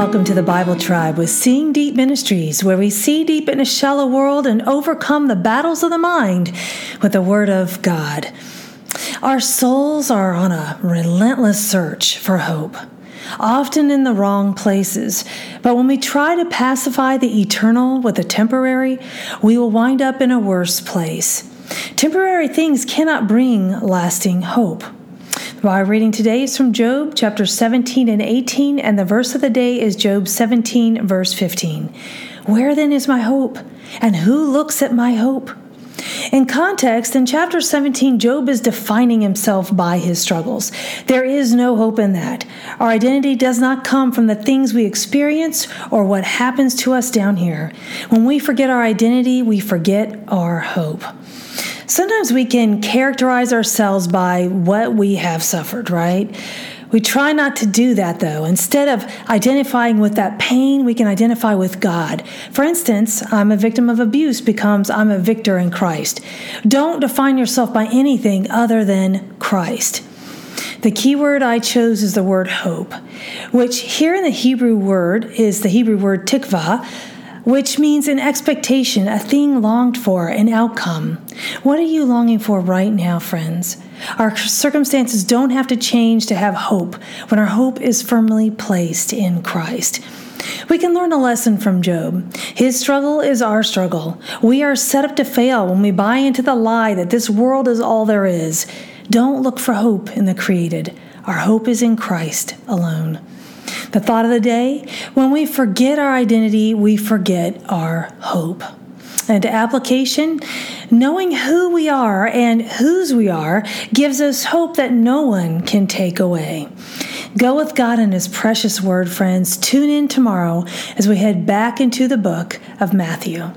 welcome to the Bible Tribe with Seeing Deep Ministries, where we see deep in a shallow world and overcome the battles of the mind with the Word of God. Our souls are on a relentless search for hope, often in the wrong places. But when we try to pacify the eternal with the temporary, we will wind up in a worse place. Temporary things cannot bring lasting hope. Our reading today is from Job chapter 17 and 18, and the verse of the day is Job 17, verse 15. Where then is my hope? And who looks at my hope? In context, in chapter 17, Job is defining himself by his struggles. There is no hope in that. Our identity does not come from the things we experience or what happens to us down here. When we forget our identity, we forget our hope. Sometimes we can characterize ourselves by what we have suffered, right? We try not to do that though. Instead of identifying with that pain, we can identify with God. For instance, I'm a victim of abuse becomes I'm a victor in Christ. Don't define yourself by anything other than Christ. The key word I chose is the word hope, which here in the Hebrew word is the Hebrew word tikva, which means an expectation, a thing longed for, an outcome. What are you longing for right now, friends? Our circumstances don't have to change to have hope when our hope is firmly placed in Christ. We can learn a lesson from Job. His struggle is our struggle. We are set up to fail when we buy into the lie that this world is all there is. Don't look for hope in the created. Our hope is in Christ alone. The thought of the day when we forget our identity, we forget our hope. And application, knowing who we are and whose we are gives us hope that no one can take away. Go with God and His precious word, friends. Tune in tomorrow as we head back into the book of Matthew.